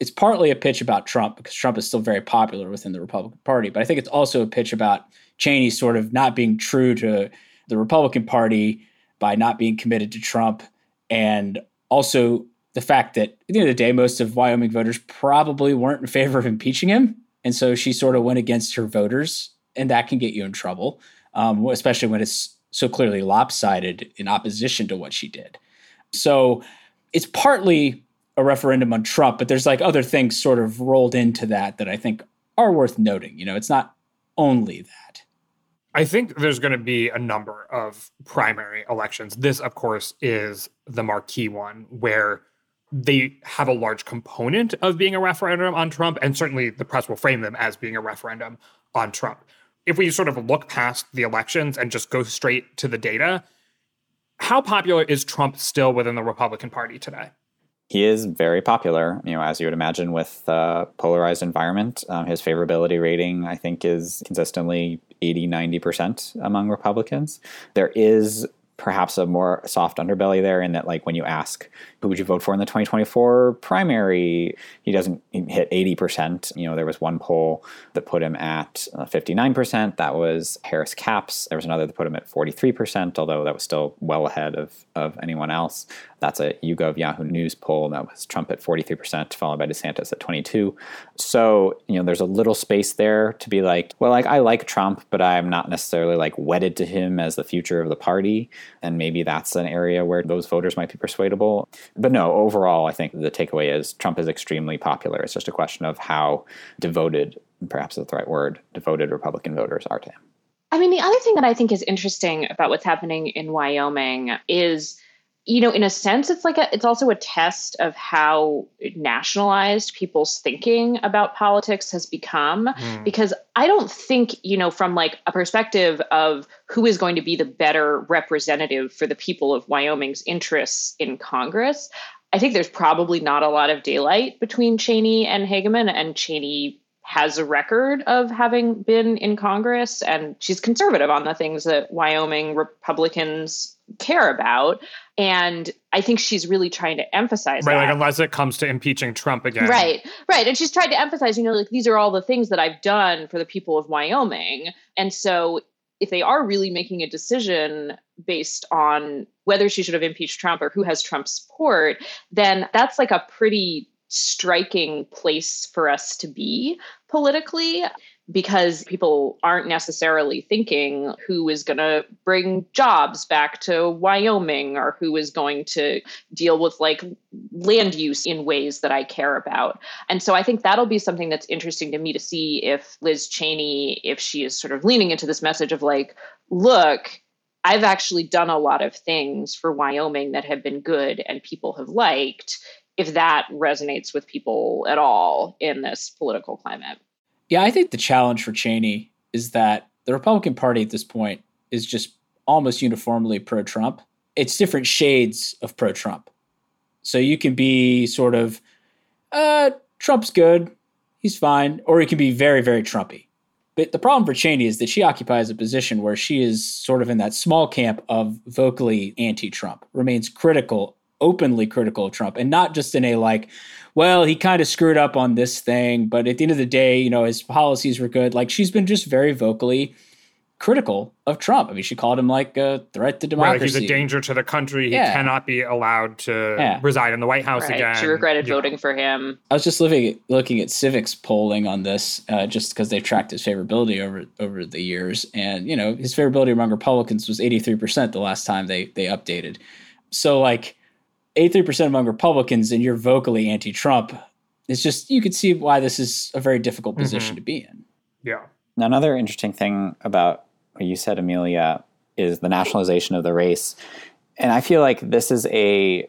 it's partly a pitch about Trump because Trump is still very popular within the Republican Party. But I think it's also a pitch about Cheney sort of not being true to the Republican Party by not being committed to Trump, and also the fact that at the end of the day, most of Wyoming voters probably weren't in favor of impeaching him, and so she sort of went against her voters, and that can get you in trouble, um, especially when it's so clearly lopsided in opposition to what she did. So it's partly a referendum on Trump, but there's like other things sort of rolled into that that I think are worth noting. You know, it's not only that. I think there's going to be a number of primary elections. This, of course, is the marquee one where they have a large component of being a referendum on Trump, and certainly the press will frame them as being a referendum on Trump. If we sort of look past the elections and just go straight to the data, how popular is Trump still within the Republican Party today? He is very popular, you know, as you would imagine with a polarized environment. Um, his favorability rating, I think, is consistently 80, 90% among Republicans. There is perhaps a more soft underbelly there in that, like, when you ask who would you vote for in the 2024 primary? He doesn't hit 80%. You know, there was one poll that put him at uh, 59%. That was Harris Capps. There was another that put him at 43%, although that was still well ahead of, of anyone else. That's a YouGov Yahoo News poll. That was Trump at 43%, followed by DeSantis at 22. So, you know, there's a little space there to be like, well, like I like Trump, but I'm not necessarily like wedded to him as the future of the party. And maybe that's an area where those voters might be persuadable but no, overall, I think the takeaway is Trump is extremely popular. It's just a question of how devoted, perhaps that's the right word, devoted Republican voters are to him. I mean, the other thing that I think is interesting about what's happening in Wyoming is you know in a sense it's like a it's also a test of how nationalized people's thinking about politics has become mm. because i don't think you know from like a perspective of who is going to be the better representative for the people of wyoming's interests in congress i think there's probably not a lot of daylight between cheney and hageman and cheney has a record of having been in Congress, and she's conservative on the things that Wyoming Republicans care about. And I think she's really trying to emphasize right, that. like unless it comes to impeaching Trump again. Right, right. And she's tried to emphasize, you know, like these are all the things that I've done for the people of Wyoming. And so if they are really making a decision based on whether she should have impeached Trump or who has Trump's support, then that's like a pretty striking place for us to be politically. because people aren't necessarily thinking who is going to bring jobs back to Wyoming or who is going to deal with like land use in ways that I care about. And so I think that'll be something that's interesting to me to see if Liz Cheney, if she is sort of leaning into this message of like, look, I've actually done a lot of things for Wyoming that have been good and people have liked, if that resonates with people at all in this political climate. Yeah, I think the challenge for Cheney is that the Republican Party at this point is just almost uniformly pro Trump. It's different shades of pro Trump. So you can be sort of, uh, Trump's good, he's fine, or he can be very, very Trumpy. But the problem for Cheney is that she occupies a position where she is sort of in that small camp of vocally anti Trump, remains critical, openly critical of Trump, and not just in a like, well, he kind of screwed up on this thing, but at the end of the day, you know, his policies were good. Like she's been just very vocally critical of Trump. I mean, she called him like a threat to democracy. Right, he's a danger to the country. He Yeah. cannot be allowed to Yeah. reside in the White House Right. again. She regretted You know. voting for him. I was just looking looking at Civiqs polling on this, uh, just because they've tracked his favorability over over the years, and you know his favorability among Republicans was eighty three percent the last time they they updated. So like eighty three percent among Republicans, and you're vocally anti Trump. It's just you could see why this is a very difficult position Mhm. to be in. Yeah. Now, another interesting thing about what you said, Amelia, is the nationalization of the race. And I feel like this is a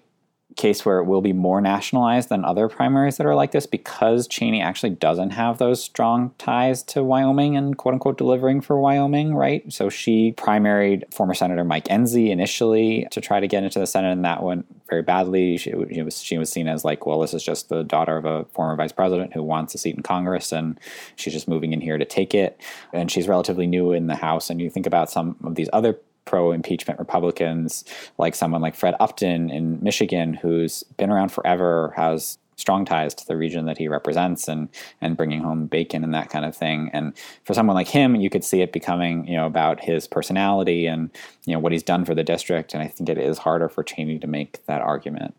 case where it will be more nationalized than other primaries that are like this because Cheney actually doesn't have those strong ties to Wyoming and quote unquote delivering for Wyoming, right? So she primaried former Senator Mike Enzi initially to try to get into the Senate, and that went very badly. She, was she was seen as like, well, this is just the daughter of a former vice president who wants a seat in Congress, and she's just moving in here to take it. And she's relatively new in the House. And you think about some of these other pro impeachment Republicans, like someone like Fred Upton in Michigan, who's been around forever, has strong ties to the region that he represents and and bringing home bacon and that kind of thing. And for someone like him you could see it becoming you know about his personality and you know what he's done for the district. And i think it is harder for cheney to make that argument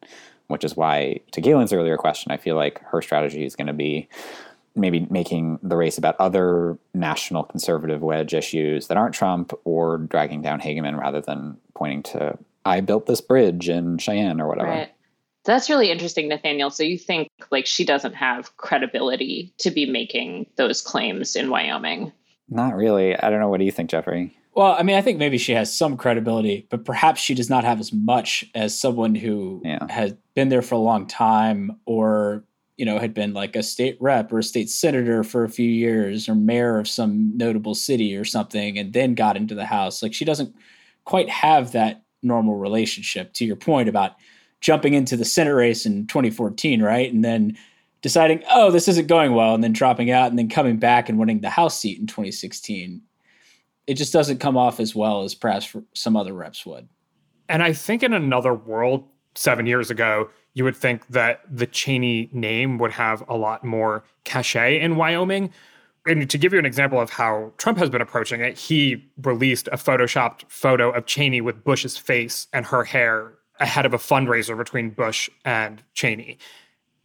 which is why to galen's earlier question i feel like her strategy is going to be maybe making the race about other national conservative wedge issues that aren't Trump or dragging down Hageman rather than pointing to, I built this bridge in Cheyenne or whatever. Right. That's really interesting, Nathaniel. So you think like she doesn't have credibility to be making those claims in Wyoming? Not really. I don't know. What do you think, Geoffrey? Well, I mean, I think maybe she has some credibility, but perhaps she does not have as much as someone who Yeah. has been there for a long time or, you know, had been like a state rep or a state senator for a few years or mayor of some notable city or something and then got into the House. Like she doesn't quite have that normal relationship to your point about jumping into the Senate race in 2014, right? And then deciding, oh, this isn't going well, and then dropping out and then coming back and winning the House seat in 2016 it just doesn't come off as well as perhaps some other reps would. And I think in another world, seven years ago, you would think that the Cheney name would have a lot more cachet in Wyoming. And to give you an example of how Trump has been approaching it, he released a photoshopped photo of Cheney with Bush's face and her hair ahead of a fundraiser between Bush and Cheney,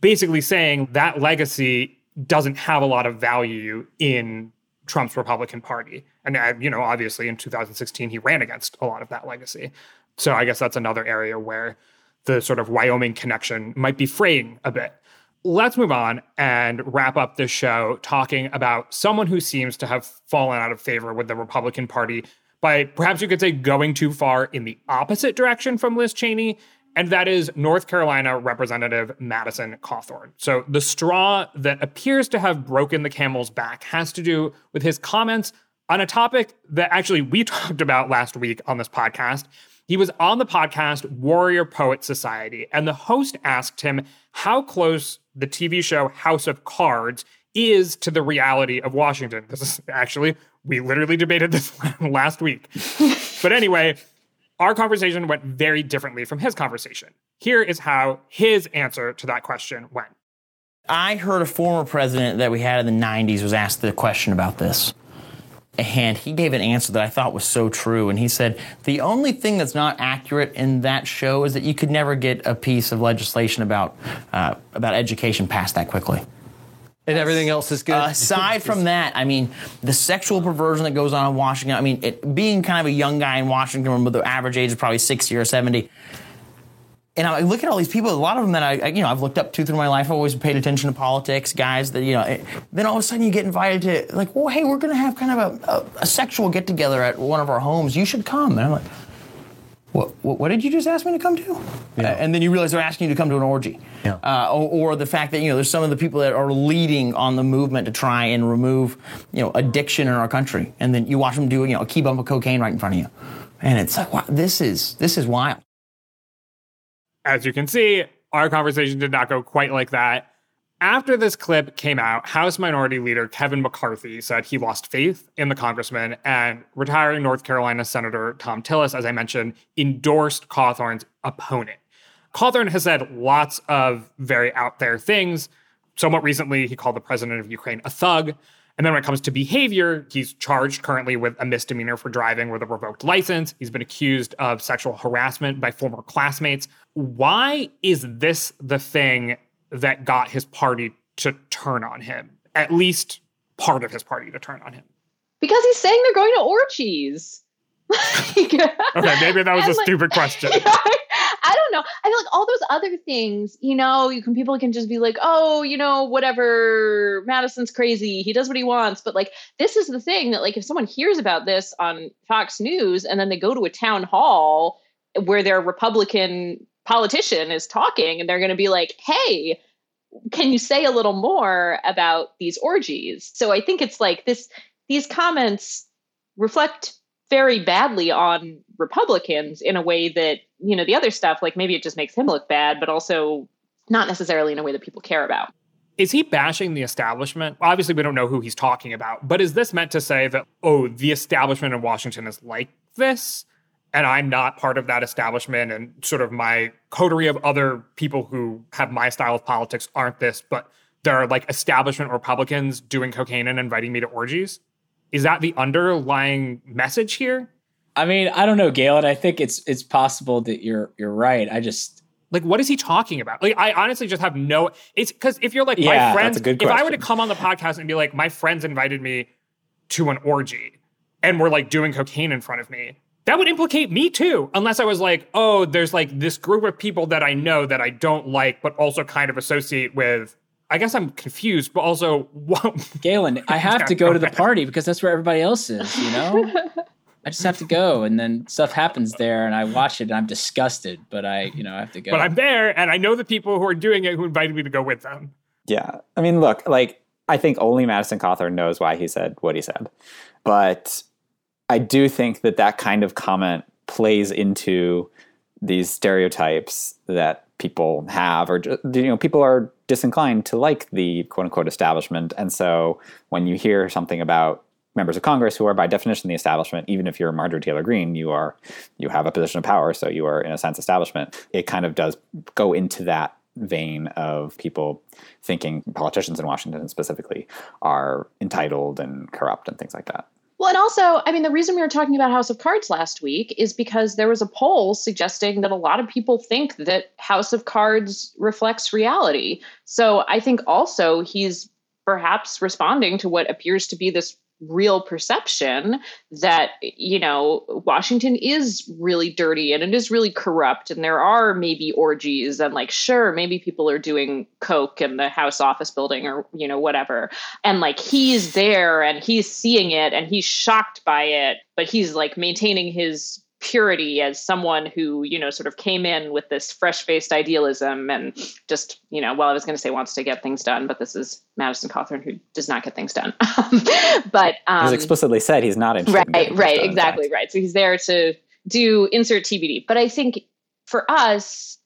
basically saying that legacy doesn't have a lot of value in Trump's Republican Party. And, uh, you know, obviously in 2016, he ran against a lot of that legacy. So I guess that's another area where the sort of Wyoming connection might be fraying a bit. Let's move on and wrap up this show talking about someone who seems to have fallen out of favor with the Republican Party by perhaps you could say going too far in the opposite direction from Liz Cheney, and that is North Carolina Representative Madison Cawthorn. So the straw that appears to have broken the camel's back has to do with his comments on a topic that actually we (laughs) talked about last week on this podcast. He was on the podcast Warrior Poet Society, and the host asked him how close the TV show House of Cards is to the reality of Washington. This is actually, we literally debated this (laughs) last week. (laughs) but anyway, our conversation went very differently from his conversation. Here is how his answer to that question went. I heard a former president that we had in the 90s was asked the question about this. And he gave an answer that I thought was so true. And he said, The only thing that's not accurate in that show is that you could never get a piece of legislation about, uh, about education passed that quickly. and everything else is good. Aside from that, I mean, the sexual perversion that goes on in Washington. I mean, it, being kind of a young guy in Washington, where the average age is probably sixty or seventy. And I look at all these people. A lot of them that I, you know, I've looked up to through my life. I've always paid attention to politics, guys. That you know, it, then all of a sudden you get invited to like, well, hey, we're going to have kind of a, a, a sexual get together at one of our homes. You should come. And I'm like, what, what, what did you just ask me to come to? Yeah. Uh, and then you realize they're asking you to come to an orgy. Yeah. Uh, or, or, the fact that, you know, there's some of the people that are leading on the movement to try and remove, you know, addiction in our country. And then you watch them do, you know, a key bump of cocaine right in front of you. And it's like, wow, this is, this is wild as you can see, our conversation did not go quite like that. After this clip came out, House Minority Leader Kevin McCarthy said he lost faith in the congressman, and retiring North Carolina Senator Thom Tillis, as I mentioned, endorsed Cawthorn's opponent. Cawthorn has said lots of very out there things. Somewhat recently, he called the president of Ukraine a thug. And then when it comes to behavior, he's charged currently with a misdemeanor for driving with a revoked license. He's been accused of sexual harassment by former classmates. Why is this the thing that got his party to turn on him? At least part of his party to turn on him? Because he's saying they're going to orgies. (laughs) okay, maybe that was a like, stupid question. (laughs) I don't know. I feel like all those other things, you know, you can people can just be like, oh, you know, whatever. Madison's crazy. He does what he wants. But like, this is the thing that like, if someone hears about this on Fox News and then they go to a town hall where their Republican politician is talking, and they're going to be like, hey. Can you say a little more about these orgies? So I think it's like this. These comments reflect very badly on Republicans in a way that, you know, the other stuff, like maybe it just makes him look bad, but also not necessarily in a way that people care about. Is he bashing the establishment? Obviously, we don't know who he's talking about, but is this meant to say that, oh, the establishment in Washington is like this? And I'm not part of that establishment, and sort of my coterie of other people who have my style of politics aren't this, but there are like establishment Republicans doing cocaine and inviting me to orgies? Is that the underlying message here? I mean, I don't know, Galen. I think it's it's possible that you're you're right. I just like what is he talking about? Like I honestly just have no it's because if you're like yeah, my friends if I were to come on the podcast and be like, my friends invited me to an orgy and we're like doing cocaine in front of me, that would implicate me too. Unless I was like, oh, there's like this group of people that I know that I don't like, but also kind of associate with I guess I'm confused, but also, (laughs) Galen, I have to go to the (laughs) party because that's where everybody else is. You know, (laughs) I just have to go, and then stuff happens there, and I watch it, and I'm disgusted. But I, you know, I have to go. But I'm there, and I know the people who are doing it who invited me to go with them. Yeah, I mean, look, like I think only Madison Cawthorn knows why he said what he said, but I do think that that kind of comment plays into these stereotypes that people have, or you know, people are disinclined to like the quote unquote establishment. And so when you hear something about members of Congress who are by definition the establishment, even if you're Marjorie Taylor Greene, you are you have a position of power, so you are in a sense establishment. It kind of does go into that vein of people thinking politicians in Washington specifically are entitled and corrupt and things like that. Well, and also, I mean, the reason we were talking about House of Cards last week is because there was a poll suggesting that a lot of people think that House of Cards reflects reality. So I think also he's perhaps responding to what appears to be this real perception that you know Washington is really dirty and it is really corrupt and there are maybe orgies and like sure maybe people are doing coke in the house office building or you know whatever. And like he's there and he's seeing it and he's shocked by it but he's like maintaining his purity as someone who you know sort of came in with this fresh faced idealism and just you know well i was going to say wants to get things done but this is madison cawthorn who does not get things done. (laughs) But um, he's explicitly said he's not interested right in right exactly right. So he's there to do insert tbd but i think for us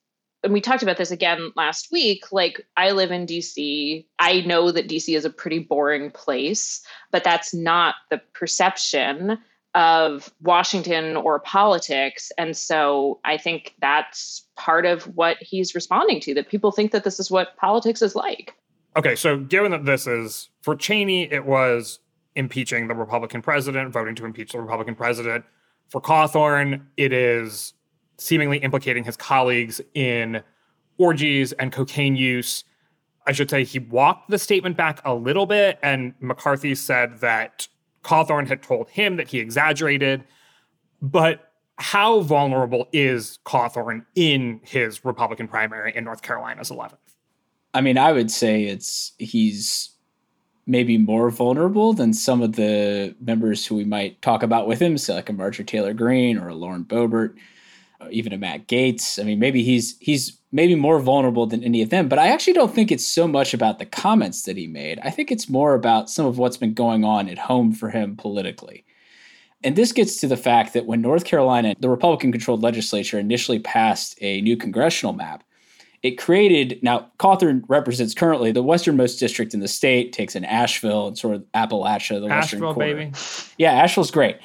and we talked about this again last week like i live in dc i know that dc is a pretty boring place but that's not the perception of Washington or politics. And so I think that's part of what he's responding to that people think that this is what politics is like. Okay, so given that this is for Cheney, it was impeaching the Republican president, voting to impeach the Republican president. For Cawthorn, it is seemingly implicating his colleagues in orgies and cocaine use. I should say he walked the statement back a little bit, and McCarthy said that Cawthorn had told him that he exaggerated. But how vulnerable is Cawthorn in his Republican primary in North Carolina's 11th? I mean, I would say it's he's maybe more vulnerable than some of the members who we might talk about with him, so like a Marjorie Taylor Greene or a Lauren Boebert, or even a Matt Gaetz. I mean, maybe he's he's maybe more vulnerable than any of them. But I actually don't think it's so much about the comments that he made. I think it's more about some of what's been going on at home for him politically. And this gets to the fact that when North Carolina, the Republican controlled legislature, initially passed a new congressional map, it created now Cawthorn represents currently the westernmost district in the state, takes in Asheville and sort of Appalachia, the Asheville, western quarter. baby. Yeah, Asheville's great.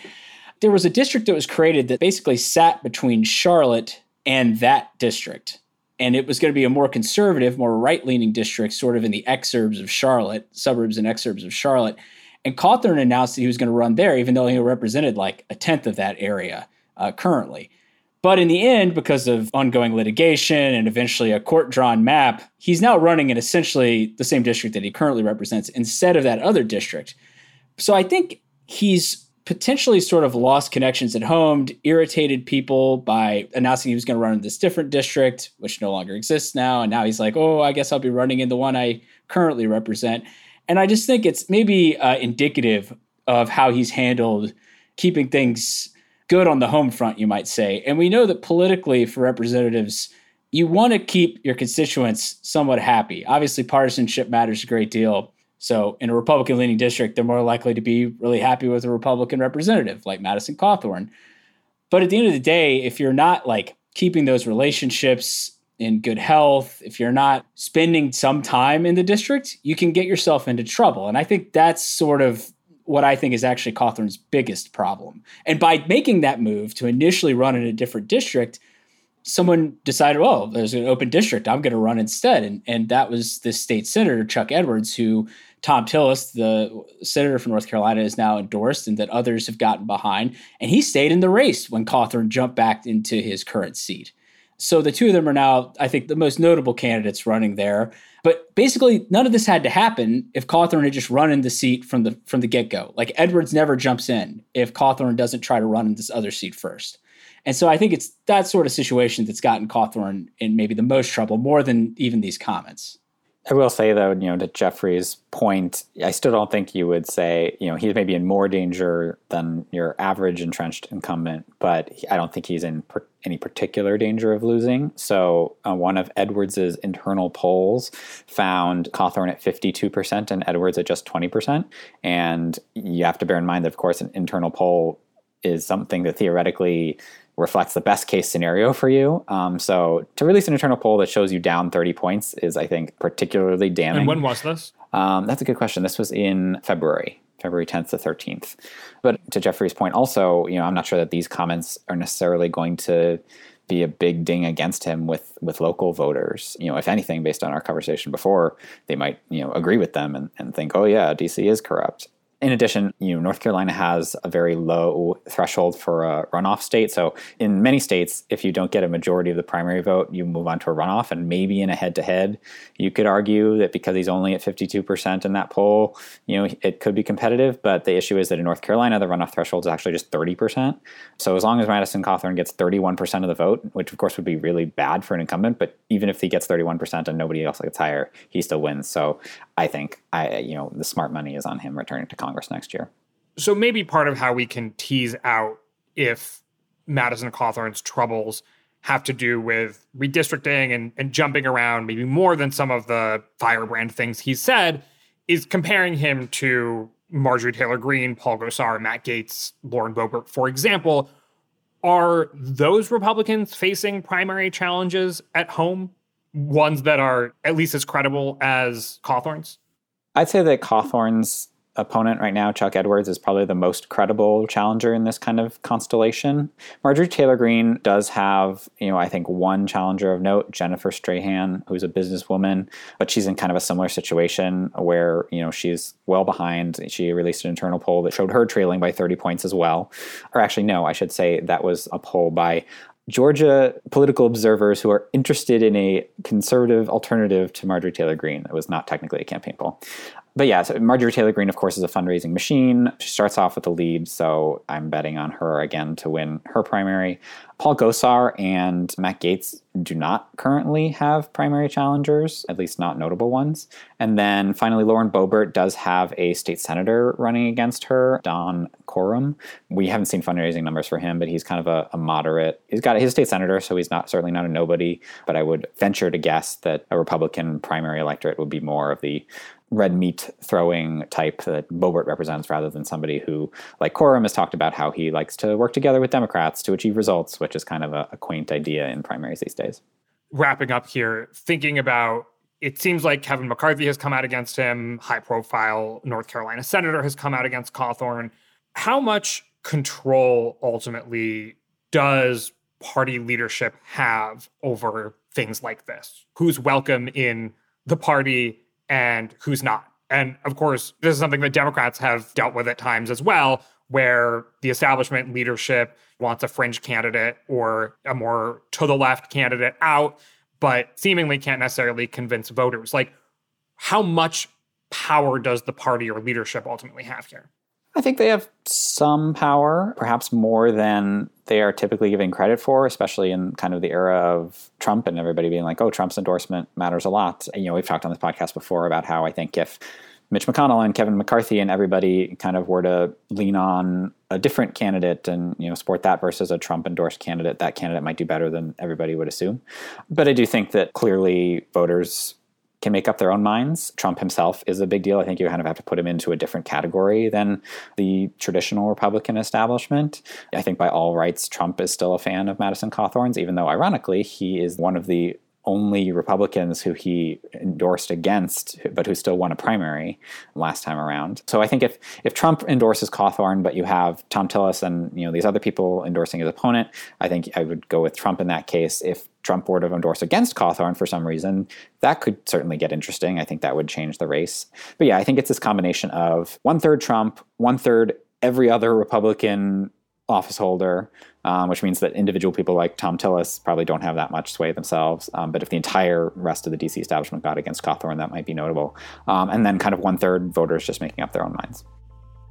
There was a district that was created that basically sat between Charlotte and that district. And it was going to be a more conservative, more right leaning district, sort of in the exurbs of Charlotte, suburbs and exurbs of Charlotte. And Cawthorn announced that he was going to run there, even though he represented like a tenth of that area uh, currently. But in the end, because of ongoing litigation and eventually a court drawn map, he's now running in essentially the same district that he currently represents instead of that other district. So I think he's potentially sort of lost connections at home, irritated people by announcing he was going to run in this different district, which no longer exists now. And now he's like, oh, I guess I'll be running in the one I currently represent. And I just think it's maybe uh, indicative of how he's handled keeping things good on the home front, you might say. And we know that politically, for representatives, you want to keep your constituents somewhat happy. Obviously, partisanship matters a great deal. So, in a Republican leaning district, they're more likely to be really happy with a Republican representative like Madison Cawthorn. But at the end of the day, if you're not like keeping those relationships in good health, if you're not spending some time in the district, you can get yourself into trouble. And I think that's sort of what I think is actually Cawthorn's biggest problem. And by making that move to initially run in a different district, someone decided, well, there's an open district. I'm going to run instead. And, and that was the state senator, Chuck Edwards, who Thom Tillis, the senator from North Carolina, is now endorsed and that others have gotten behind. And he stayed in the race when Cawthorn jumped back into his current seat. So the two of them are now, I think, the most notable candidates running there. But basically, none of this had to happen if Cawthorn had just run in the seat from the from the get go. Like Edwards never jumps in if Cawthorn doesn't try to run in this other seat first. And so I think it's that sort of situation that's gotten Cawthorn in maybe the most trouble, more than even these comments. I will say though, you know, to Geoffrey's point, I still don't think you would say, you know, he's maybe in more danger than your average entrenched incumbent, but I don't think he's in per- any particular danger of losing. So uh, one of Edwards's internal polls found Cawthorn at 52% and Edwards at just 20%. And you have to bear in mind that, of course, an internal poll is something that theoretically reflects the best case scenario for you. Um, so to release an internal poll that shows you down 30 points is, I think, particularly damning. And when was this? Um, that's a good question. This was in February, February 10th to 13th. But to Geoffrey's point, also, you know, I'm not sure that these comments are necessarily going to be a big ding against him with with local voters. You know, if anything, based on our conversation before, they might you know agree with them and, and think, oh yeah, DC is corrupt. In addition, you know, North Carolina has a very low threshold for a runoff state. So in many states, if you don't get a majority of the primary vote, you move on to a runoff. And maybe in a head-to-head, you could argue that because he's only at 52% in that poll, you know, it could be competitive. But the issue is that in North Carolina, the runoff threshold is actually just 30%. So as long as Madison Cawthorn gets 31% of the vote, which of course would be really bad for an incumbent, but even if he gets 31% and nobody else gets higher, he still wins. So I think I, you know, the smart money is on him returning to Congress next year. So maybe part of how we can tease out if Madison Cawthorn's troubles have to do with redistricting and, and jumping around, maybe more than some of the firebrand things he said, is comparing him to Marjorie Taylor Greene, Paul Gosar, Matt Gaetz, Lauren Boebert, for example. Are those Republicans facing primary challenges at home? Ones that are at least as credible as Cawthorn's? I'd say that Cawthorn's opponent right now, Chuck Edwards, is probably the most credible challenger in this kind of constellation. Marjorie Taylor Greene does have, you know, I think one challenger of note, Jennifer Strahan, who's a businesswoman, but she's in kind of a similar situation where, you know, she's well behind. She released an internal poll that showed her trailing by 30 points as well. Or actually, no, I should say that was a poll by Georgia political observers who are interested in a conservative alternative to Marjorie Taylor Greene. It was not technically a campaign poll. But yeah, so Marjorie Taylor Greene, of course, is a fundraising machine. She starts off with the lead, so I'm betting on her again to win her primary. Paul Gosar and Matt Gaetz do not currently have primary challengers, at least not notable ones. And then finally, Lauren Boebert does have a state senator running against her, Don Coram. We haven't seen fundraising numbers for him, but he's kind of a, a moderate. He's got his state senator, so he's not certainly not a nobody. But I would venture to guess that a Republican primary electorate would be more of the red meat throwing type that Boebert represents rather than somebody who, like Coram, has talked about how he likes to work together with Democrats to achieve results, which is kind of a, a quaint idea in primaries these days. Wrapping up here, thinking about it seems like Kevin McCarthy has come out against him, high profile North Carolina senator has come out against Cawthorn. How much control ultimately does party leadership have over things like this? Who's welcome in the party and who's not. And of course, this is something that Democrats have dealt with at times as well, where the establishment leadership wants a fringe candidate or a more to the left candidate out, but seemingly can't necessarily convince voters. Like, how much power does the party or leadership ultimately have here? I think they have some power, perhaps more than they are typically giving credit for, especially in kind of the era of Trump and everybody being like, oh, Trump's endorsement matters a lot. You know, we've talked on this podcast before about how I think if Mitch McConnell and Kevin McCarthy and everybody kind of were to lean on a different candidate and you know support that versus a Trump endorsed candidate, that candidate might do better than everybody would assume. But I do think that clearly voters can make up their own minds. Trump himself is a big deal. I think you kind of have to put him into a different category than the traditional Republican establishment. I think by all rights, Trump is still a fan of Madison Cawthorn's, even though ironically, he is one of the only Republicans who he endorsed against, but who still won a primary last time around. So I think if if Trump endorses Cawthorn, but you have Thom Tillis and you know these other people endorsing his opponent, I think I would go with Trump in that case. If Trump were to endorse against Cawthorn for some reason, that could certainly get interesting. I think that would change the race. But yeah, I think it's this combination of one third Trump, one third every other Republican office holder, um, which means that individual people like Thom Tillis probably don't have that much sway themselves. Um, but if the entire rest of the DC establishment got against Cawthorn, that might be notable. Um, and then kind of one third voters just making up their own minds.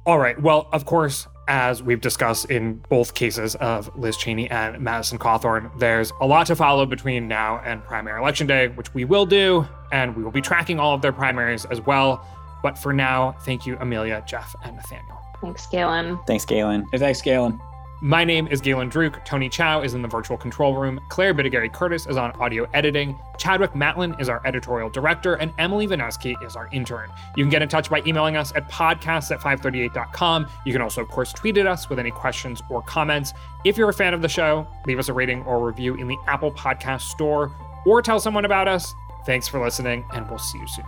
All right. Well, of course, as we've discussed in both cases of Liz Cheney and Madison Cawthorn, there's a lot to follow between now and primary election day, which we will do, and we will be tracking all of their primaries as well. But for now, thank you, Amelia, Jeff, and Nathaniel. Thanks, Galen. Thanks, Galen. Hey, thanks, Galen. My name is Galen Druke. Tony Chow is in the virtual control room. Claire Bidigare-Curtis is on audio editing. Chadwick Matlin is our editorial director, and Emily Vaneski is our intern. You can get in touch by emailing us at podcasts at 538.com. You can also, of course, tweet at us with any questions or comments. If you're a fan of the show, leave us a rating or review in the Apple Podcast Store or tell someone about us. Thanks for listening, and we'll see you soon.